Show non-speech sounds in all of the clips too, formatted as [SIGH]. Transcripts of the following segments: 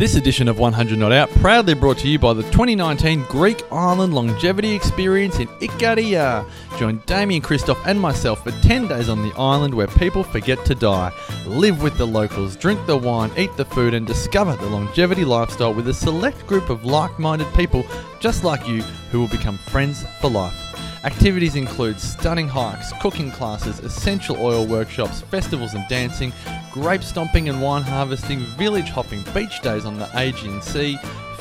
This edition of 100 Not Out proudly brought to you by the 2019 Greek Island Longevity Experience in Ikaria. Join Damien Kristof and myself for 10 days on the island where people forget to die. Live with the locals, drink the wine, eat the food, and discover the longevity lifestyle with a select group of like minded people just like you who will become friends for life. Activities include stunning hikes, cooking classes, essential oil workshops, festivals and dancing, grape stomping and wine harvesting, village hopping, beach days on the Aegean Sea,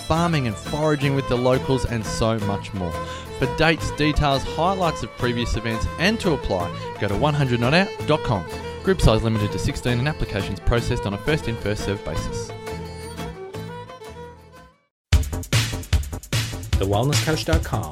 farming and foraging with the locals, and so much more. For dates, details, highlights of previous events, and to apply, go to 100notout.com. Group size limited to 16 and applications processed on a first in, first served basis. TheWellnessCouch.com,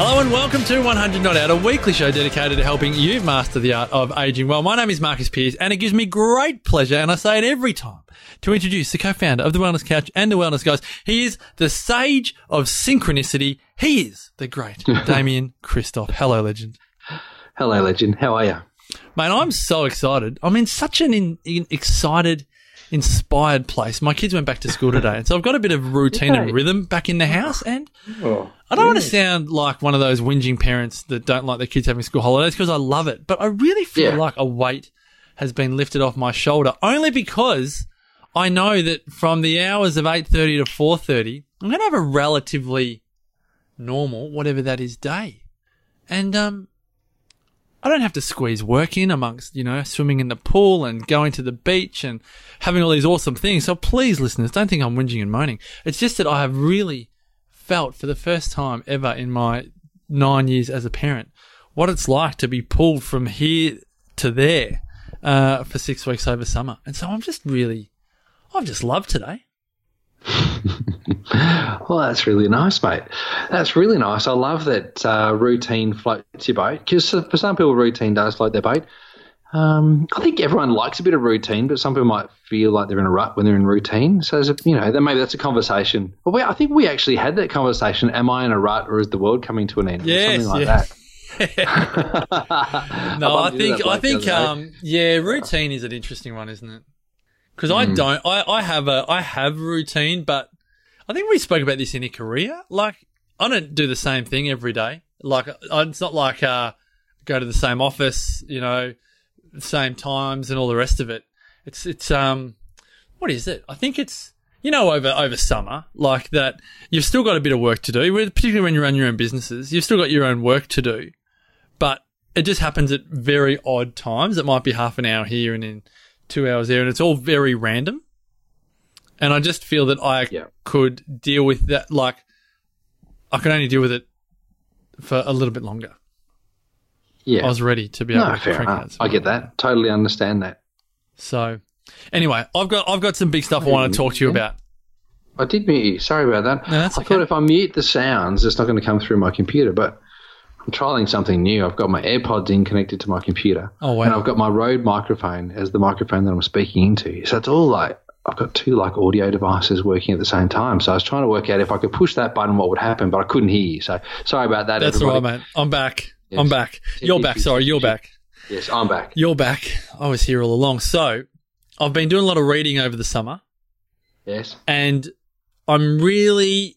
Hello and welcome to 100 Not Out, a weekly show dedicated to helping you master the art of aging well. My name is Marcus Pearce and it gives me great pleasure, and I say it every time, to introduce the co-founder of the Wellness Couch and the Wellness Guys. He is the sage of synchronicity. He is the great [LAUGHS] Damien Kristof. Hello, legend. Hello, legend. How are you? Mate, I'm so excited. I'm in such an in, in excited, inspired place. My kids went back to school today, and so I've got a bit of routine and rhythm back in the house. And Oh, I don't want to sound like one of those whinging parents that don't like their kids having school holidays because I love it, but I really feel Yeah. like a weight has been lifted off my shoulder only because I know that from the hours of 8:30 to 4:30, I'm going to have a relatively normal whatever that is day. And um I don't have to squeeze work in amongst, you know, swimming in the pool and going to the beach and having all these awesome things. So please, listeners, don't think I'm whinging and moaning. It's just that I have really felt for the first time ever in my nine years as a parent what it's like to be pulled from here to there uh, for six weeks over summer. And so I'm just really, I've just loved today. [LAUGHS] [LAUGHS] well, that's really nice, mate. That's really nice. I love that uh, routine floats your boat because for some people, routine does float their boat. Um, I think everyone likes a bit of routine, but some people might feel like they're in a rut when they're in routine. So, a, you know, then maybe that's a conversation. But we, I think we actually had that conversation. Am I in a rut or is the world coming to an end? Yes, something like yeah. that. [LAUGHS] [LAUGHS] No, I into think I think um yeah, routine is an interesting one, isn't it? Because Hmm. I don't, I I have a I have routine, but I think we spoke about this in a career. Like I don't do the same thing every day. Like it's not like uh go to the same office, you know, same times and all the rest of it. It's it's um what is it? I think it's you know over over summer like that. You've still got a bit of work to do, particularly when you run your own businesses. You've still got your own work to do, but it just happens at very odd times. It might be half an hour here and then two hours there, and it's all very random. And I just feel that I Yeah. could deal with that. Like I could only deal with it for a little bit longer. yeah. I was ready to be able no, to fair crank enough. I get that. Totally understand that. So, anyway, I've got I've got some big stuff I want to talk to you about. I did mute you. Sorry about that. No, that's I okay. thought if I mute the sounds, it's not going to come through my computer. But I'm trialing something new. I've got my AirPods in connected to my computer. Oh, wow. And I've got my Rode microphone as the microphone that I'm speaking into. So it's all like I've got two like audio devices working at the same time. So I was trying to work out if I could push that button, what would happen, but I couldn't hear you. So sorry about that. That's all everybody. right, mate. I'm back. Yes. I'm back. You're back. Sorry, you're back. Yes, I'm back. You're back. I was here all along. So, I've been doing a lot of reading over the summer, Yes. and I'm really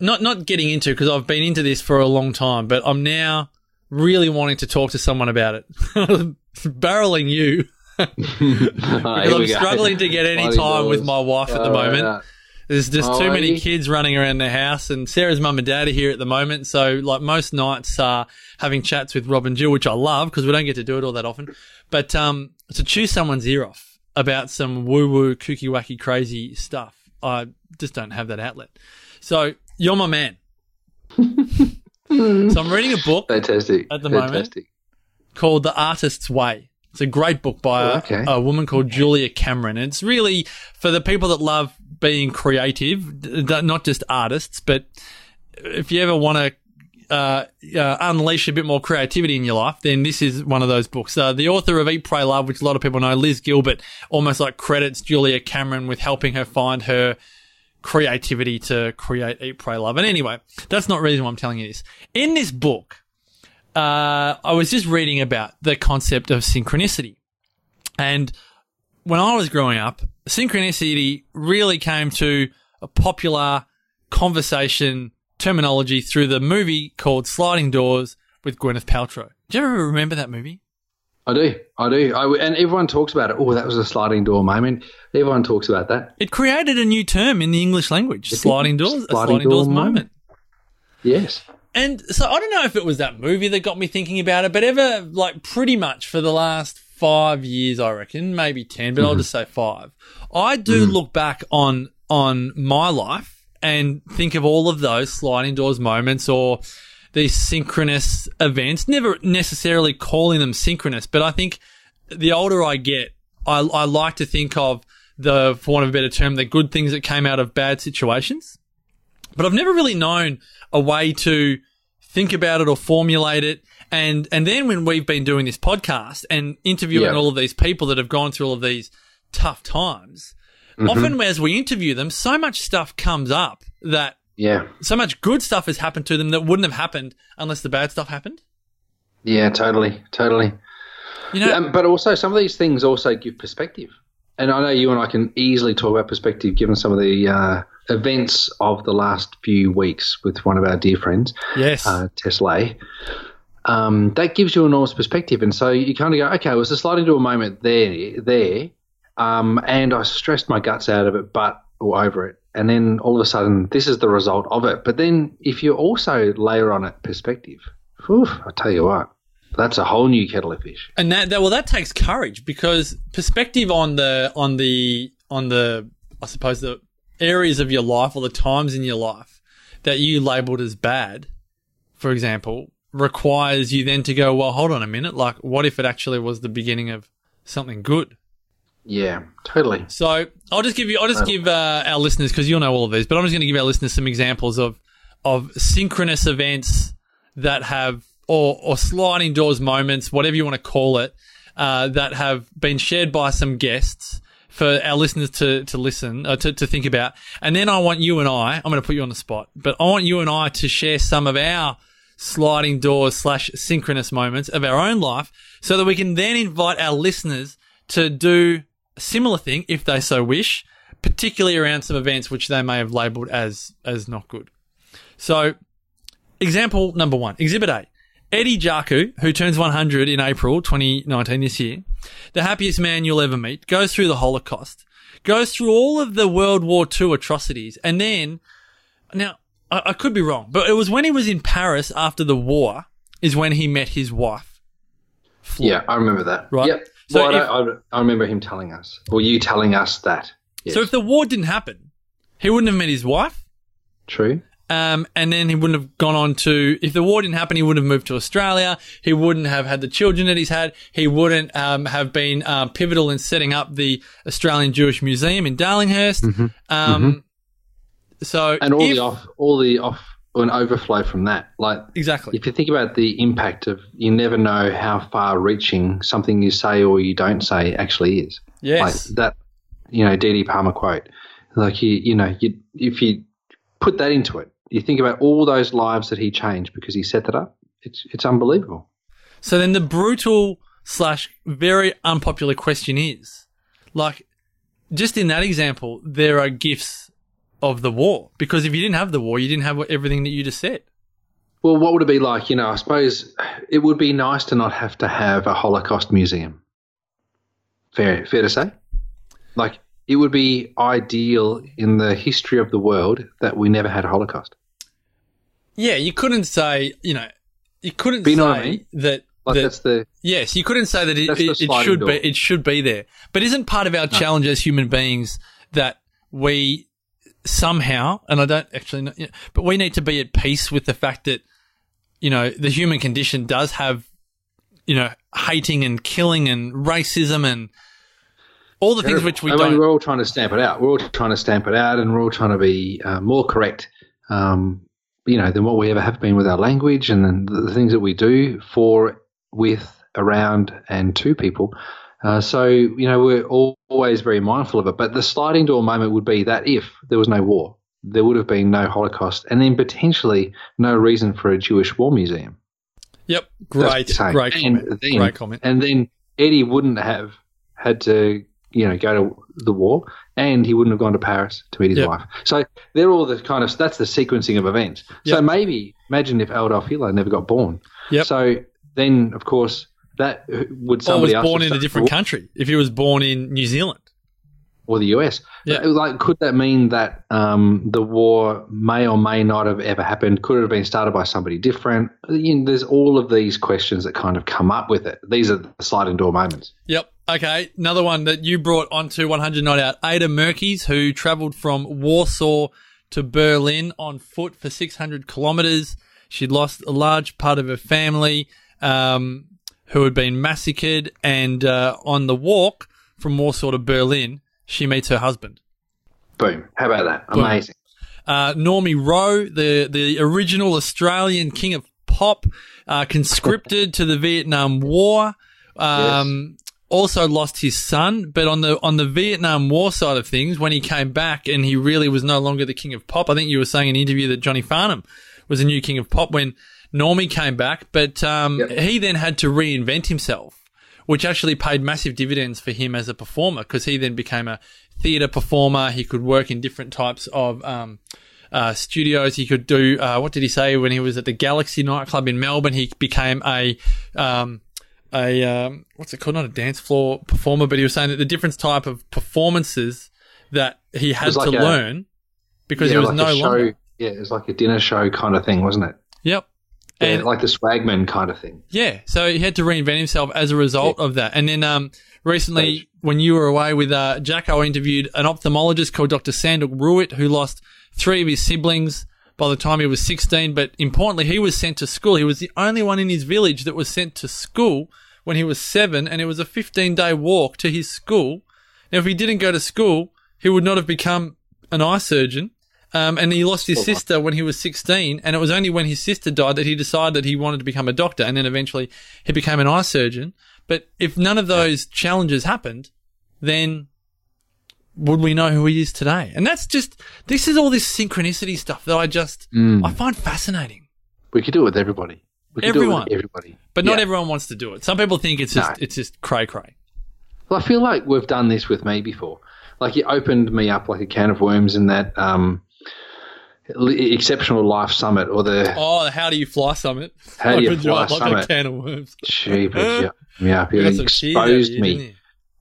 not not getting into because I've been into this for a long time, but I'm now really wanting to talk to someone about it. [LAUGHS] Barreling you because I'm struggling to get any time with my wife at the moment. There's just Oh, too many you? kids running around the house, and Sarah's mum and dad are here at the moment. So, like most nights, are having chats with Rob and Jill, which I love because we don't get to do it all that often. But um, to chew someone's ear off about some woo woo, kooky wacky, crazy stuff, I just don't have that outlet. So, you're my man. [LAUGHS] so, I'm reading a book Fantastic. At the moment. Fantastic. called The Artist's Way. It's a great book by a, Oh, okay. a woman called Julia Cameron. And it's really for the people that love being creative, d- not just artists, but if you ever want to uh, uh, unleash a bit more creativity in your life, then this is one of those books. Uh, the author of Eat, Pray, Love, which a lot of people know, Liz Gilbert, almost like credits Julia Cameron with helping her find her creativity to create Eat, Pray, Love. And anyway, that's not the reason why I'm telling you this. In this book, uh, I was just reading about the concept of synchronicity. And when I was growing up, synchronicity really came to a popular conversation terminology through the movie called Sliding Doors with Gwyneth Paltrow. Do you ever remember that movie? I do, I do, I, and everyone talks about it. Oh, that was a sliding door moment. Everyone talks about that. It created a new term in the English language: sliding doors, a Sliding sliding door doors moment. moment. Yes. And so I don't know if it was that movie that got me thinking about it, but ever like pretty much for the last five years, I reckon, maybe ten, but I'll mm-hmm. just say five. I do mm. look back on on my life and think of all of those sliding doors moments or these synchronous events. Never necessarily calling them synchronous, but I think the older I get, I, I like to think of the, for want of a better term, the good things that came out of bad situations. But I've never really known a way to think about it or formulate it. And and then when we've been doing this podcast and interviewing Yeah. all of these people that have gone through all of these tough times, often as we interview them, so much stuff comes up that Yeah. so much good stuff has happened to them that wouldn't have happened unless the bad stuff happened. Yeah. Totally. Totally. You know, Um, but also, some of these things also give perspective. And I know you and I can easily talk about perspective given some of the uh, events of the last few weeks with one of our dear friends, yes, uh, Tesla. Um, that gives you enormous perspective. And so you kind of go, okay, it was a sliding a moment there, there, um, and I stressed my guts out of it, but or over it. And then all of a sudden, this is the result of it. But then if you also layer on it perspective, whew, I tell you what, that's a whole new kettle of fish. and that, that well, that takes courage because perspective on the on the on the I suppose the areas of your life or the times in your life that you labelled as bad, for example, requires you then to go, well, hold on a minute, like what if it actually was the beginning of something good? Yeah, totally. So I'll just give you, I'll just give uh, our listeners because you'll know all of these, but I'm just going to give our listeners some examples of of synchronous events that have or or sliding doors moments, whatever you want to call it, uh, that have been shared by some guests for our listeners to to listen uh, to to think about, and then I want you and I, I'm going to put you on the spot, but I want you and I to share some of our sliding doors slash synchronous moments of our own life, so that we can then invite our listeners to do a similar thing if they so wish, particularly around some events which they may have labelled as as not good. So, example number one, Exhibit A. Eddie Jaku, who turns 100 in April 2019 this year, the happiest man you'll ever meet, goes through the Holocaust, goes through all of the World War II atrocities, and then, now, I, I could be wrong, but it was when he was in Paris after the war, is when he met his wife. Flora. Yeah, I remember that. Right. Yep. So well, I, don't- I, I remember him telling us, or you telling us that. Yes. So if the war didn't happen, he wouldn't have met his wife. True. Um, and then he wouldn't have gone on to, if the war didn't happen, he wouldn't have moved to Australia. He wouldn't have had the children that he's had. He wouldn't um, have been uh, pivotal in setting up the Australian Jewish Museum in Darlinghurst. Um, So, Mm-hmm. And all if- the off, all the off, an overflow from that. Like, exactly. if you think about the impact of, you never know how far-reaching something you say or you don't say actually is. Yes. Like that, you know, D.D. Palmer quote. Like you, you know, you, if you put that into it, you think about all those lives that he changed because he set that up. It's it's unbelievable. So then the brutal slash very unpopular question is, like, just in that example, there are gifts of the war because if you didn't have the war, you didn't have everything that you just said. Well, what would it be like? You know, I suppose it would be nice to not have to have a Holocaust museum. Fair, fair to say. Like it would be ideal in the history of the world that we never had a Holocaust. Yeah, you couldn't say, you know, you couldn't you say I mean? that. Like that that's the yes, you couldn't say that it, it, it should door. be. It should be there. But isn't part of our challenge as human beings that we somehow, and I don't actually know, but we need to be at peace with the fact that you know the human condition does have, you know, hating and killing and racism and all the things which we I mean, don't. we're all trying to stamp it out. We're all trying to stamp it out, and we're all trying to be uh, more correct. Um, you know, than what we ever have been with our language and then the, the things that we do for, with, around, and to people. Uh, so, you know, we're all, always very mindful of it. But the sliding door moment would be that if there was no war, there would have been no Holocaust, and then potentially no reason for a Jewish war museum. Yep. Great. what you're saying. Great comment. then- Great comment. And then Eddie wouldn't have had to, you know, go to the war, and he wouldn't have gone to Paris to meet his Yep. wife. So they're all the kind of that's the sequencing of events. So maybe imagine if Adolf Hitler never got born. Yep. So then, of course, that would Or was somebody else born in a different country. If he was born in New Zealand. or the US. Yeah. Like, could that mean that um, the war may or may not have ever happened? Could it have been started by somebody different? You know, there's all of these questions that kind of come up with it. These are the sliding door moments. Yep. Okay. Another one that you brought onto 100 Not Out. Ada Merkes, who travelled from Warsaw to Berlin on foot for 600 kilometres. She'd lost a large part of her family, um, who had been massacred. And uh, on the walk from Warsaw to Berlin, she meets her husband. Boom. How about that? Boom. Amazing. Uh, Normie Rowe, the, the original Australian king of pop, uh, conscripted to the Vietnam War. Um, also lost his son, but on the on the Vietnam War side of things, when he came back and he really was no longer the king of pop, I think you were saying in an interview that Johnny Farnham was the new king of pop when Normie came back, but um, Yep. he then had to reinvent himself, which actually paid massive dividends for him as a performer because he then became a theatre performer. He could work in different types of um, uh, studios. He could do uh, what did he say when he was at the Galaxy nightclub in Melbourne? He became a um, a um, what's it called? Not a dance floor performer, but he was saying that the different type of performances that he had was to a- learn because Yeah, he was like no show, longer. Yeah, it was like a dinner show kind of thing, wasn't it? Yep. Yeah, And like the Swagman kind of thing. Yeah, so he had to reinvent himself as a result of that. And then um, recently, when you were away with uh, Jack, I interviewed an ophthalmologist called Dr. Sanduk Ruit, who lost three of his siblings by the time he was 16. But importantly, he was sent to school. He was the only one in his village that was sent to school when he was seven, and it was a 15 day walk to his school. Now, if he didn't go to school, he would not have become an eye surgeon. Um, and he lost his sister when he was 16, and it was only when his sister died that he decided that he wanted to become a doctor, and then eventually he became an eye surgeon. But if none of those challenges happened, then would we know who he is today? And that's just, this is all this synchronicity stuff that I just, I find fascinating. We could do it with everybody. We Everyone. it everybody. But not Yeah. everyone wants to do it. Some people think it's just, No. it's just cray cray. Well, I feel like we've done this with me before. Like you opened me up like a can of worms in that um, exceptional life summit or the Oh, the How Do You Fly Summit. How Do You Fly up like Summit. a can of worms. cheapers. yeah, yeah, You [LAUGHS] you got some cheese out of exposed you, me.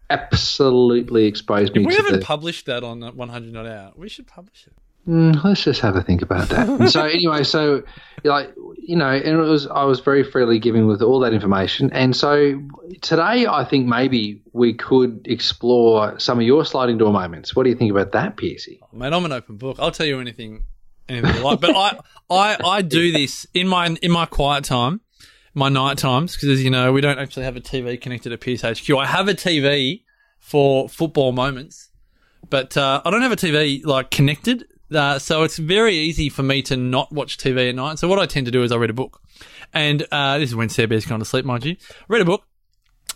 Absolutely exposed me If we to haven't the. published that on uh, 100 Not Out, we should publish it. Mm, let's just have a think about that. And so anyway, so like you know, and it was I was very freely giving with all that information, and so today I think maybe we could explore some of your sliding door moments. What do you think about that, Piercy? Mate, I'm an open book. I'll tell you anything, anything like. But I, I, I do this in my in my quiet time, my night times, because as you know, we don't actually have a TV connected to PSHQ. I have a TV for football moments, but uh, I don't have a TV like connected. Uh, so it's very easy for me to not watch TV at night. So what I tend to do is I read a book, and uh, this is when is gone to sleep, mind you. Read a book,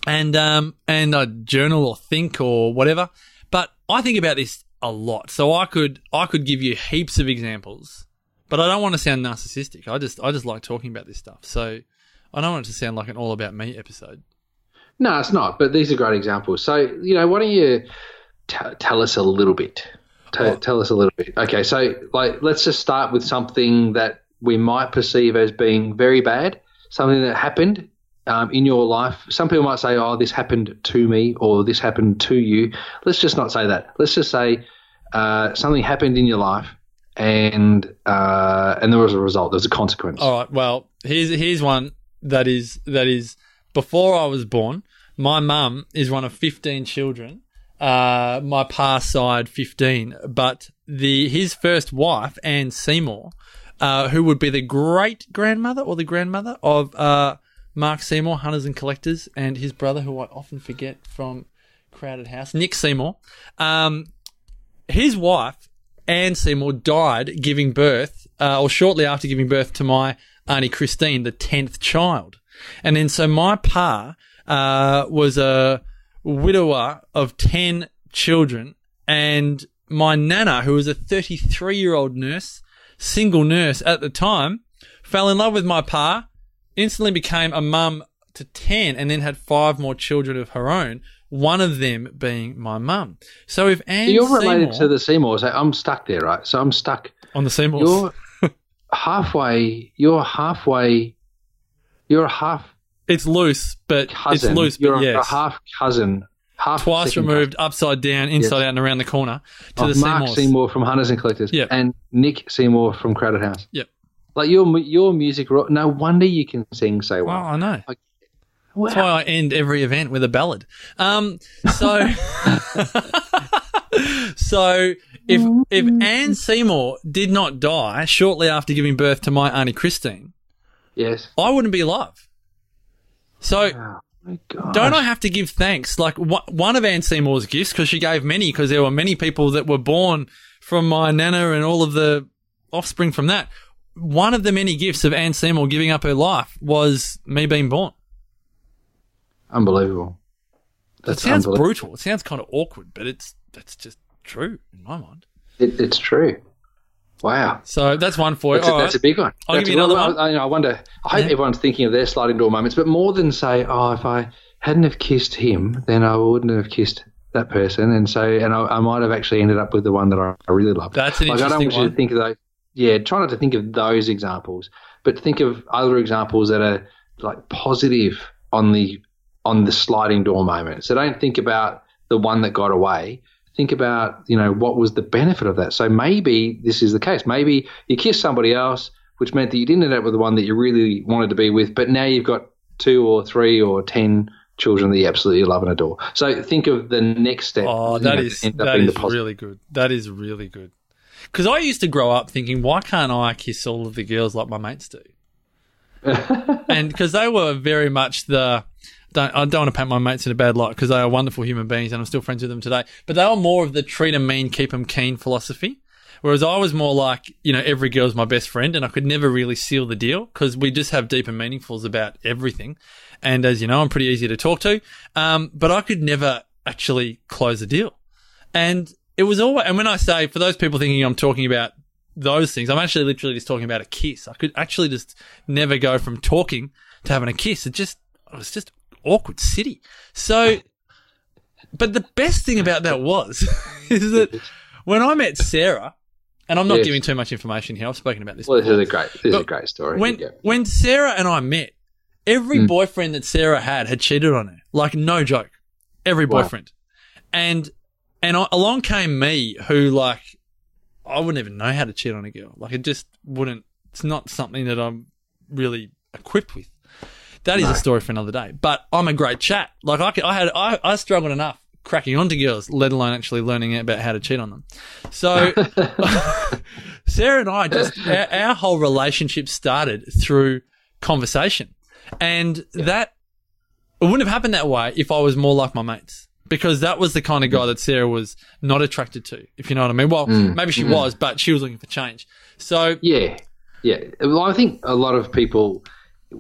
and um and I journal or think or whatever. But I think about this a lot, so I could I could give you heaps of examples, but I don't want to sound narcissistic. I just I just like talking about this stuff, so I don't want it to sound like an all about me episode. No, it's not. But these are great examples. So you know, why don't you t- tell us a little bit? T- Oh. Tell us a little bit. Okay, so like let's just start with something that we might perceive as being very bad, something that happened um, in your life. Some people might say, "Oh, this happened to me," or "This happened to you." Let's just not say that. Let's just say uh, something happened in your life, and uh, and there was a result. There was a consequence. All right. Well, here's here's one that is that is before I was born. My mum is one of fifteen children. Uh, my pa side fifteen, but the his first wife Anne Seymour, uh, who would be the great grandmother or the grandmother of uh, Mark Seymour, Hunters and Collectors, and his brother, who I often forget from Crowded House, Nick Seymour. Um, his wife Anne Seymour died giving birth uh, or shortly after giving birth to my auntie Christine, the tenth child. And then so my pa uh, was a widower of ten children, and my nana, who was a thirty-three-year-old nurse, single nurse at the time, fell in love with my pa, instantly became a mum to 10 and then had five more children of her own, one of them being my mum. So if Anne So you're related to the Seymours. Eh? I'm stuck there, right? So I'm stuck. on the Seymours, You're halfway. You're halfway. You're half it's loose, but cousin. it's loose, you're but a- yes. a half cousin. Half Twice removed, upside down, inside Yes. out, and around the corner to cousin the of Mark Seymours. Seymour from Hunters and Collectors. Yep. And Nick Seymour from Crowded House. Yep. Like your your music. No wonder you can sing so Well, well. I know. Wow. That's why I end every event with a ballad. Um, so, [LAUGHS] so if if Anne Seymour did not die shortly after giving birth to my auntie Christine, Yes. I wouldn't be alive. So Oh don't I have to give thanks? Like wh- one of Anne Seymour's gifts, because she gave many, because there were many people that were born from my nana and all of the offspring from that. One of the many gifts of Anne Seymour giving up her life was me being born. Unbelievable. That sounds brutal. It sounds kind of awkward, but it's that's just true in my mind. It, it's true. Wow. So that's one for you. That's, a, that's oh, a big one. I'll That's give you another I- one. I, you know, I wonder. I hope Yeah. everyone's thinking of their sliding door moments, but more than say, "Oh, if I hadn't have kissed him, then I wouldn't have kissed that person," and so, and I, I might have actually ended up with the one that I, I really loved. That's an like, I don't interesting want you to think of those. Yeah, try not to think of those examples, but think of other examples that are like positive on the on the sliding door moment. So don't think about the one that got away. Think about you know what was the benefit of that. So maybe this is the case. Maybe you kissed somebody else, which meant that you didn't end up with the one that you really wanted to be with, but now you've got two or three or ten children that you absolutely love and adore. So think of the next step. Oh, that know, is that is really good. That is really good. Because I used to grow up thinking, why can't I kiss all of the girls like my mates do? [LAUGHS] and because they were very much the. Don't, I don't want to paint my mates in a bad light because they are wonderful human beings and I'm still friends with them today. But they were more of the treat 'em mean, keep 'em keen philosophy. Whereas I was more like, you know, every girl's my best friend and I could never really seal the deal because we just have deep and meaningfuls about everything. And as you know, I'm pretty easy to talk to. Um, but I could never actually close the deal. And it was always, and when I say, for those people thinking I'm talking about those things, I'm actually literally just talking about a kiss. I could actually just never go from talking to having a kiss. It just, it was just awkward city. So, but the best thing about that was, [LAUGHS] is that when I met Sarah, and I'm not Yes. giving too much information here, I've spoken about this Well, this is a great. This is a great story. When when Sarah and I met, every Mm. boyfriend that Sarah had had cheated on her. Like no joke, every Wow. boyfriend. And and I, along came me, who like I wouldn't even know how to cheat on a girl. Like it just wouldn't. It's not something that I'm really equipped with. That is a story for another day. But I'm a great chat. Like I, I had I, I struggled enough cracking onto girls, let alone actually learning about how to cheat on them. So [LAUGHS] [LAUGHS] Sarah and I just our, our whole relationship started through conversation, and that it wouldn't have happened that way if I was more like my mates. Because that was the kind of guy mm. that Sarah was not attracted to, if you know what I mean. Well, mm. maybe she mm. was, but she was looking for change. So Yeah, yeah. Well, I think a lot of people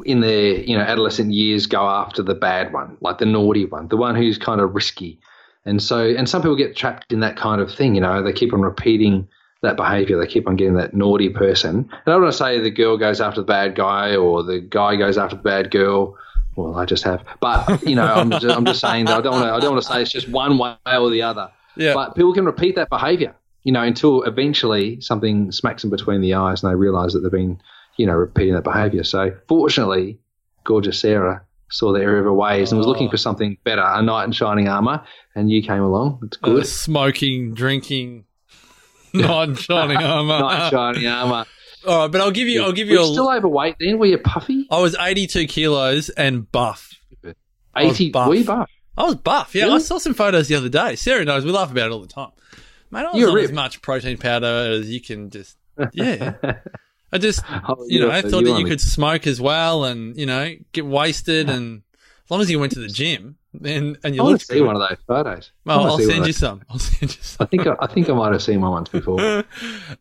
in their you know adolescent years go after the bad one, like the naughty one, the one who's kind of risky, and so and some people get trapped in that kind of thing. You know, they keep on repeating that behavior. They keep on getting that naughty person. And I don't want to say the girl goes after the bad guy or the guy goes after the bad girl. Well, I just have, but you know, I'm just, I'm just saying that I don't want to. I don't want to say it's just one way or the other. yeah, But people can repeat that behaviour, you know, until eventually something smacks them between the eyes and they realise that they've been, you know, repeating that behaviour. So fortunately, gorgeous Sarah saw the error of her ways and was looking for something better, a knight in shining armour, and you came along. It's uh, good. smoking, drinking, [LAUGHS] not shining armor. knight in shining armour. All right, but I'll give you. I'll give Were you. you A, still overweight then? Were you puffy? I was 82 kilos and buff. 80, buff. were you buff? I was buff. Yeah, I saw some photos the other day. Sarah knows we laugh about it all the time. Mate, I was You're on as much protein powder as you can just. Yeah, [LAUGHS] [LAUGHS] I just [LAUGHS] Oh, you know I thought you that you me. could smoke as well and you know get wasted [LAUGHS] and as long as you went to the gym, and and I you to see one of those photos. Well, I'll send you some. I'll send you some. I think I, I think I might have seen one once before. [LAUGHS]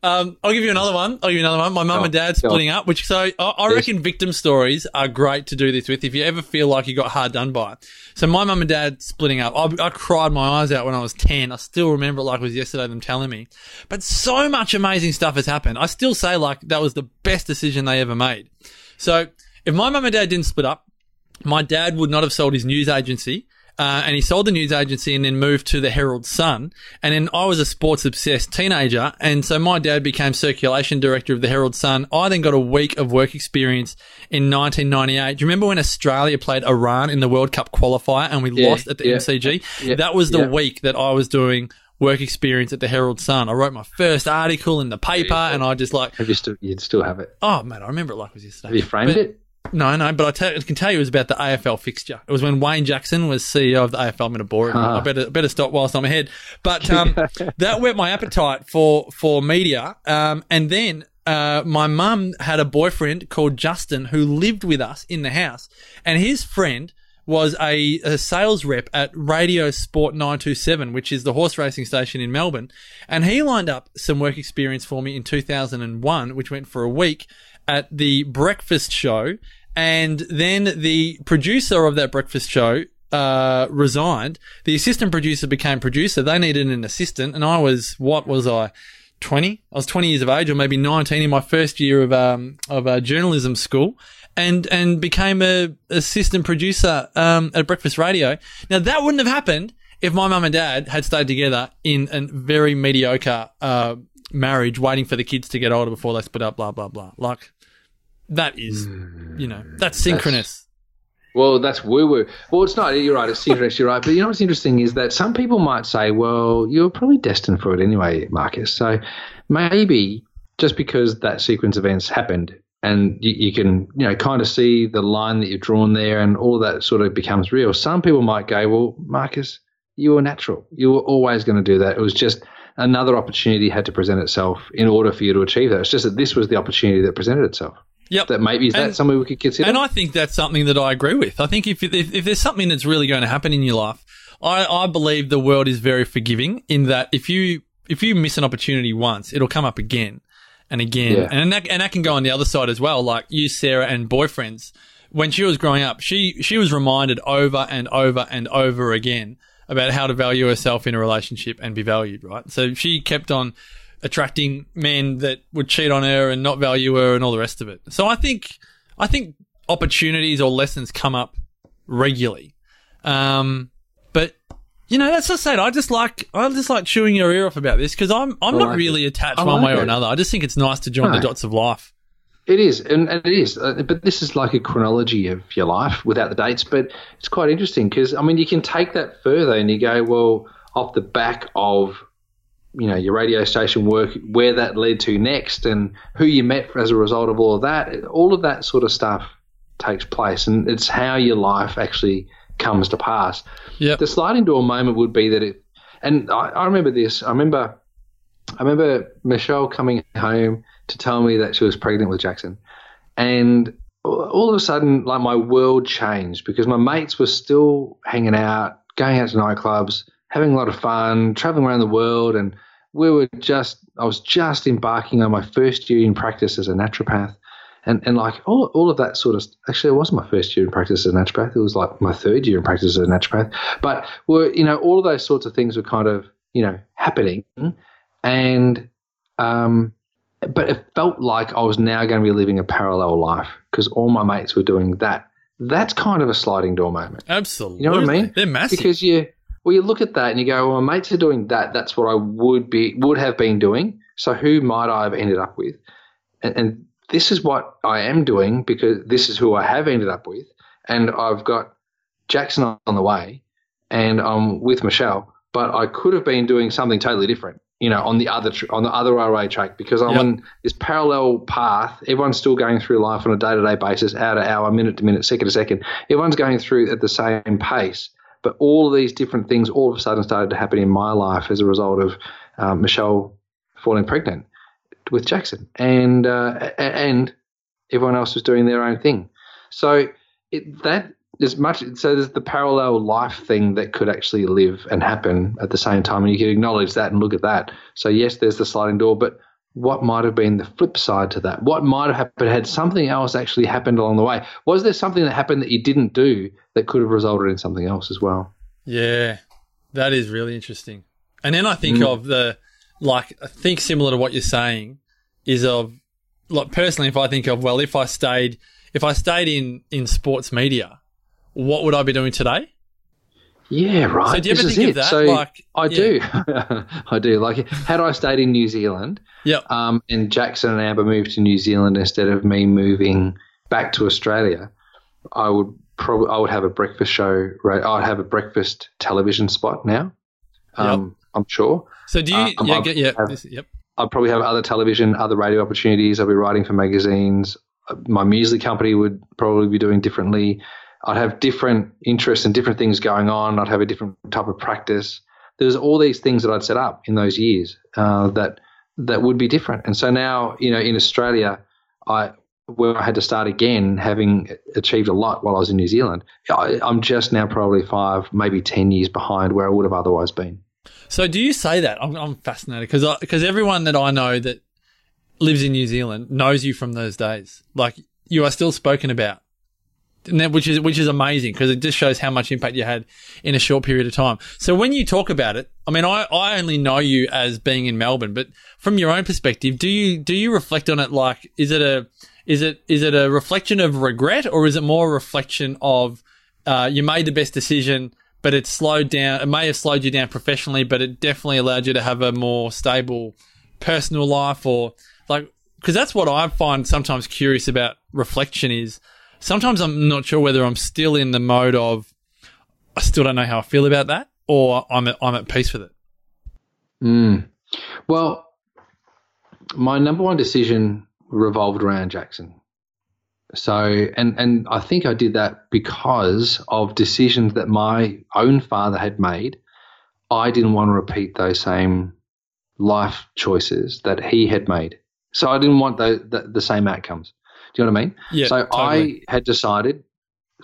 Um, I'll give you another one. I'll give you another one. My mum and dad splitting up, which so I, I Yes. reckon victim stories are great to do this with if you ever feel like you got hard done by. So my mum and dad splitting up. I, I cried my eyes out when I was 10. I still remember it like it was yesterday, them telling me. But so much amazing stuff has happened. I still say like that was the best decision they ever made. So if my mum and dad didn't split up, my dad would not have sold his news agency. Uh, and he sold the news agency and then moved to the Herald Sun. And then I was a sports obsessed teenager. And so my dad became circulation director of the Herald Sun. I then got a week of work experience in 1998. Do you remember when Australia played Iran in the World Cup qualifier and we Yeah, lost at the yeah. MCG? Yeah, That was the week that I was doing work experience at the Herald Sun. I wrote my first article in the paper and I just like, Have you still? You'd still have it? oh man, I remember it like it was yesterday. Have you framed But- it? No, no, but I, tell, I can tell you it was about the AFL fixture. It was when Wayne Jackson was CEO of the AFL. I'm going to bore it. Ah. I better better stop whilst I'm ahead. But [LAUGHS] um, that whet my appetite for for media. Um, and then uh, my mum had a boyfriend called Justin who lived with us in the house, and his friend was a, a sales rep at Radio Sport 927, which is the horse racing station in Melbourne. And he lined up some work experience for me in 2001, which went for a week at the breakfast show. And then the producer of that breakfast show uh, resigned. The assistant producer became producer. They needed an assistant. And I was, what was I? 20. I was 20 years of age or maybe 19 in my first year of, um, of uh, journalism school and, and became a assistant producer, um, at breakfast radio. Now that wouldn't have happened if my mum and dad had stayed together in a very mediocre, uh, marriage waiting for the kids to get older before they split up, blah, blah, blah. Like that is, you know, hmm. that's synchronous. Well, that's woo woo. Well, it's not. You're right. It's synchronous. You're right. But you know what's interesting is that some people might say, well, you're probably destined for it anyway, Marcus. So maybe just because that sequence of events happened and you, you can, you know, kind of see the line that you've drawn there and all that sort of becomes real. Some people might go, well, Marcus, you were natural. You were always going to do that. It was just another opportunity had to present itself in order for you to achieve that. It's just that this was the opportunity that presented itself. Yep. That maybe is that And- something we could consider? And I think that's something that I agree with. I think if, if, if there's something that's really going to happen in your life, I, I believe the world is very forgiving in that if you, if you miss an opportunity once, it'll come up again and again. Yeah. And that, and that can go on the other side as well. Like you, Sarah, and boyfriends. When she was growing up, she, she was reminded over and over and over again about how to value herself in a relationship and be valued, right? So she kept on attracting men that would cheat on her and not value her and all the rest of it. So I think, I think opportunities or lessons come up regularly. Um, but you know, that's just it. I just like, I just like chewing your ear off about this because I'm, I'm not really attached I one like way or another. I just think it's nice to join the dots of life. It is, and, and it is, uh, but this is like a chronology of your life without the dates. But it's quite interesting because I mean, you can take that further and you go, well, off the back of you know your radio station work, where that led to next, and who you met as a result of all of that. All of that sort of stuff takes place, and it's how your life actually comes to pass. Yep. The sliding door moment would be that it, and I, I remember this. I remember, I remember Michelle coming home to tell me that she was pregnant with Jackson, and all of a sudden, like my world changed because my mates were still hanging out, going out to nightclubs, having a lot of fun, traveling around the world, and we were just. I was just embarking on my first year in practice as a naturopath. And, and like all, all of that sort of actually it wasn't my first year in practice as a naturopath it was like my third year in practice as a naturopath but were you know all of those sorts of things were kind of you know happening and um but it felt like I was now going to be living a parallel life because all my mates were doing that that's kind of a sliding door moment Absolutely. you know what I mean? They're massive. Because you, well, you look at that and you go, well, my mates are doing that. That's what I would be, would have been doing. So who might I have ended up with? And, and this is what I am doing because this is who I have ended up with. And I've got Jackson on the way and I'm with Michelle, but I could have been doing something totally different. You know, on the other tr- on the other railway track because I'm Yep. on this parallel path. Everyone's still going through life on a day to day basis, hour to hour, minute to minute, second to second. Everyone's going through at the same pace. But all of these different things all of a sudden started to happen in my life as a result of um, Michelle falling pregnant with Jackson, and uh, and everyone else was doing their own thing. So it, much so there's the parallel life thing that could actually live and happen at the same time. And you can acknowledge that and look at that. So yes there's the sliding door but what might have been the flip side to that what might have happened had something else actually happened along the way was there something that happened that you didn't do that could have resulted in something else as well Yeah, that is really interesting. And then I think mm. of the like I think similar to what you're saying is of like personally if I think of well if I stayed if I stayed in in sports media, what would I be doing today? Yeah right So do you this ever is think of that? so Like, i yeah. do [LAUGHS] i do like had i stayed in new zealand yeah, um, and Jackson and Amber moved to New Zealand instead of me moving back to Australia, I would probably I would have a breakfast show. Right, I'd have a breakfast television spot now. Um, I'm sure. So do you Um, yeah, get, yeah, have- this- yep. I'd probably have other television, other radio opportunities. I'd be writing for magazines. Uh, My music company would probably be doing differently. I'd have different interests and different things going on. I'd have a different type of practice. There's all these things that I'd set up in those years uh, that that would be different. And so now, you know, in Australia, I where I had to start again, having achieved a lot while I was in New Zealand, I, I'm just now probably five, maybe ten years behind where I would have otherwise been. So do you say that? I'm, I'm fascinated because because everyone that I know that lives in New Zealand knows you from those days. Like you are still spoken about, and that, which is which is amazing because it just shows how much impact you had in a short period of time. So when you talk about it, I mean, I, I only know you as being in Melbourne, but from your own perspective, do you do you reflect on it like is it a is it is it a reflection of regret or is it more a reflection of uh, you made the best decision, but it slowed down. It may have slowed you down professionally, but it definitely allowed you to have a more stable personal life, or like because that's what I find sometimes curious about reflection is sometimes I'm not sure whether I'm still in the mode of I still don't know how I feel about that, or I'm at, I'm at peace with it. Mm. Well, my number one decision revolved around Jackson. So, and and I think I did that because of decisions that my own father had made. I didn't want to repeat those same life choices that he had made. So I didn't want the, the, the same outcomes. Do you know what I mean? Yeah, so totally. I had decided,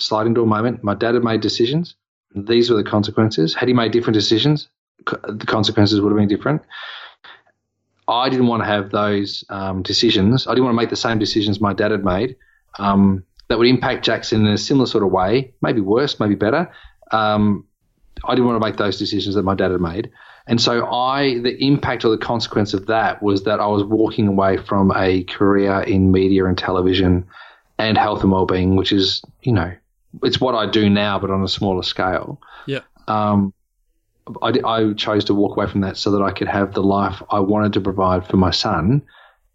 sliding door moment, my dad had made decisions. These were the consequences. Had he made different decisions, co- the consequences would have been different. I didn't want to have those um, decisions. I didn't want to make the same decisions my dad had made um, that would impact Jackson in a similar sort of way, maybe worse, maybe better. Um, I didn't want to make those decisions that my dad had made. And so I, the impact or the consequence of that was that I was walking away from a career in media and television and health and well-being, which is, you know, it's what I do now, but on a smaller scale. Yeah. Um, I, I chose to walk away from that so that I could have the life I wanted to provide for my son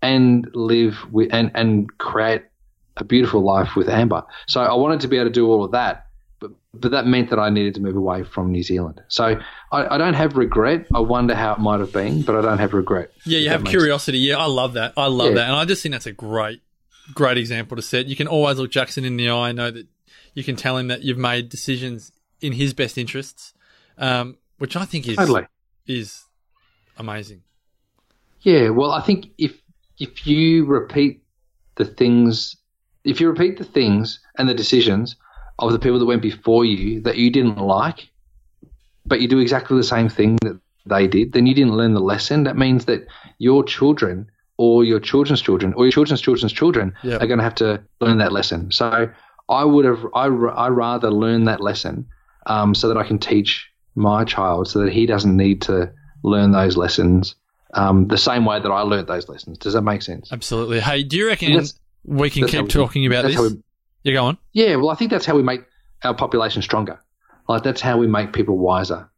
and live with and, and create a beautiful life with Amber. So I wanted to be able to do all of that, but that meant that I needed to move away from New Zealand. So I, I don't have regret. I wonder how it might have been, but I don't have regret. Yeah, you have curiosity. Yeah, I love that. I love Yeah. that, and I just think that's a great, great example to set. You can always look Jackson in the eye, know that you can tell him that you've made decisions in his best interests, um, which I think is Totally. is amazing. Yeah, well, I think if if you repeat the things, if you repeat the things and the decisions of the people that went before you that you didn't like, but you do exactly the same thing that they did, then you didn't learn the lesson. That means that your children or your children's children or your children's children's children Yeah. are going to have to learn that lesson. So I would have, I I rather learn that lesson um, so that I can teach my child so that he doesn't need to learn those lessons um, the same way that I learnt those lessons. Does that make sense? Absolutely. Hey, do you reckon we can keep talking about this? we- you go on. Yeah, well, I think that's how we make our population stronger. Like that's how we make people wiser.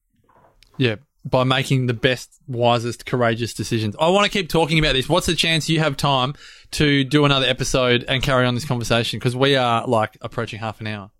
Yeah, by making the best, wisest, courageous decisions. I want to keep talking about this. What's the chance you have time to do another episode and carry on this conversation? Because we are like approaching half an hour.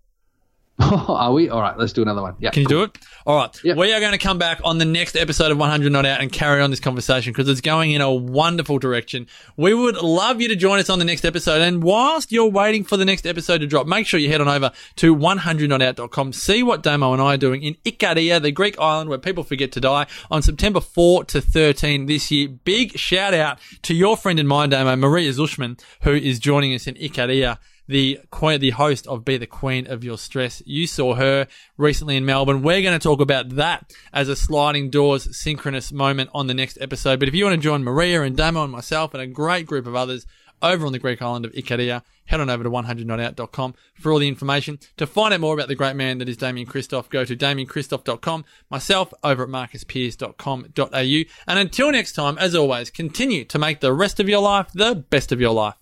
[LAUGHS] are we? All right, let's do another one. Yeah. Can you do it? All right. Yep. We are going to come back on the next episode of 100 Not Out and carry on this conversation because it's going in a wonderful direction. We would love you to join us on the next episode. And whilst you're waiting for the next episode to drop, make sure you head on over to 100notout.com. See what Damo and I are doing in Ikaria, the Greek island where people forget to die on September 4 to 13 this year. Big shout out to your friend and mine, Damo, Maria Zushman, who is joining us in Ikaria the queen, the host of Be the Queen of Your Stress. You saw her recently in Melbourne. We're going to talk about that as a sliding doors synchronous moment on the next episode. But if you want to join Maria and Damo and myself and a great group of others over on the Greek island of Ikaria, head on over to 100notout.com for all the information. To find out more about the great man that is Damien Kristof, go to damienkristof.com, myself over at marcuspearce.com.au. And until next time, as always, continue to make the rest of your life the best of your life.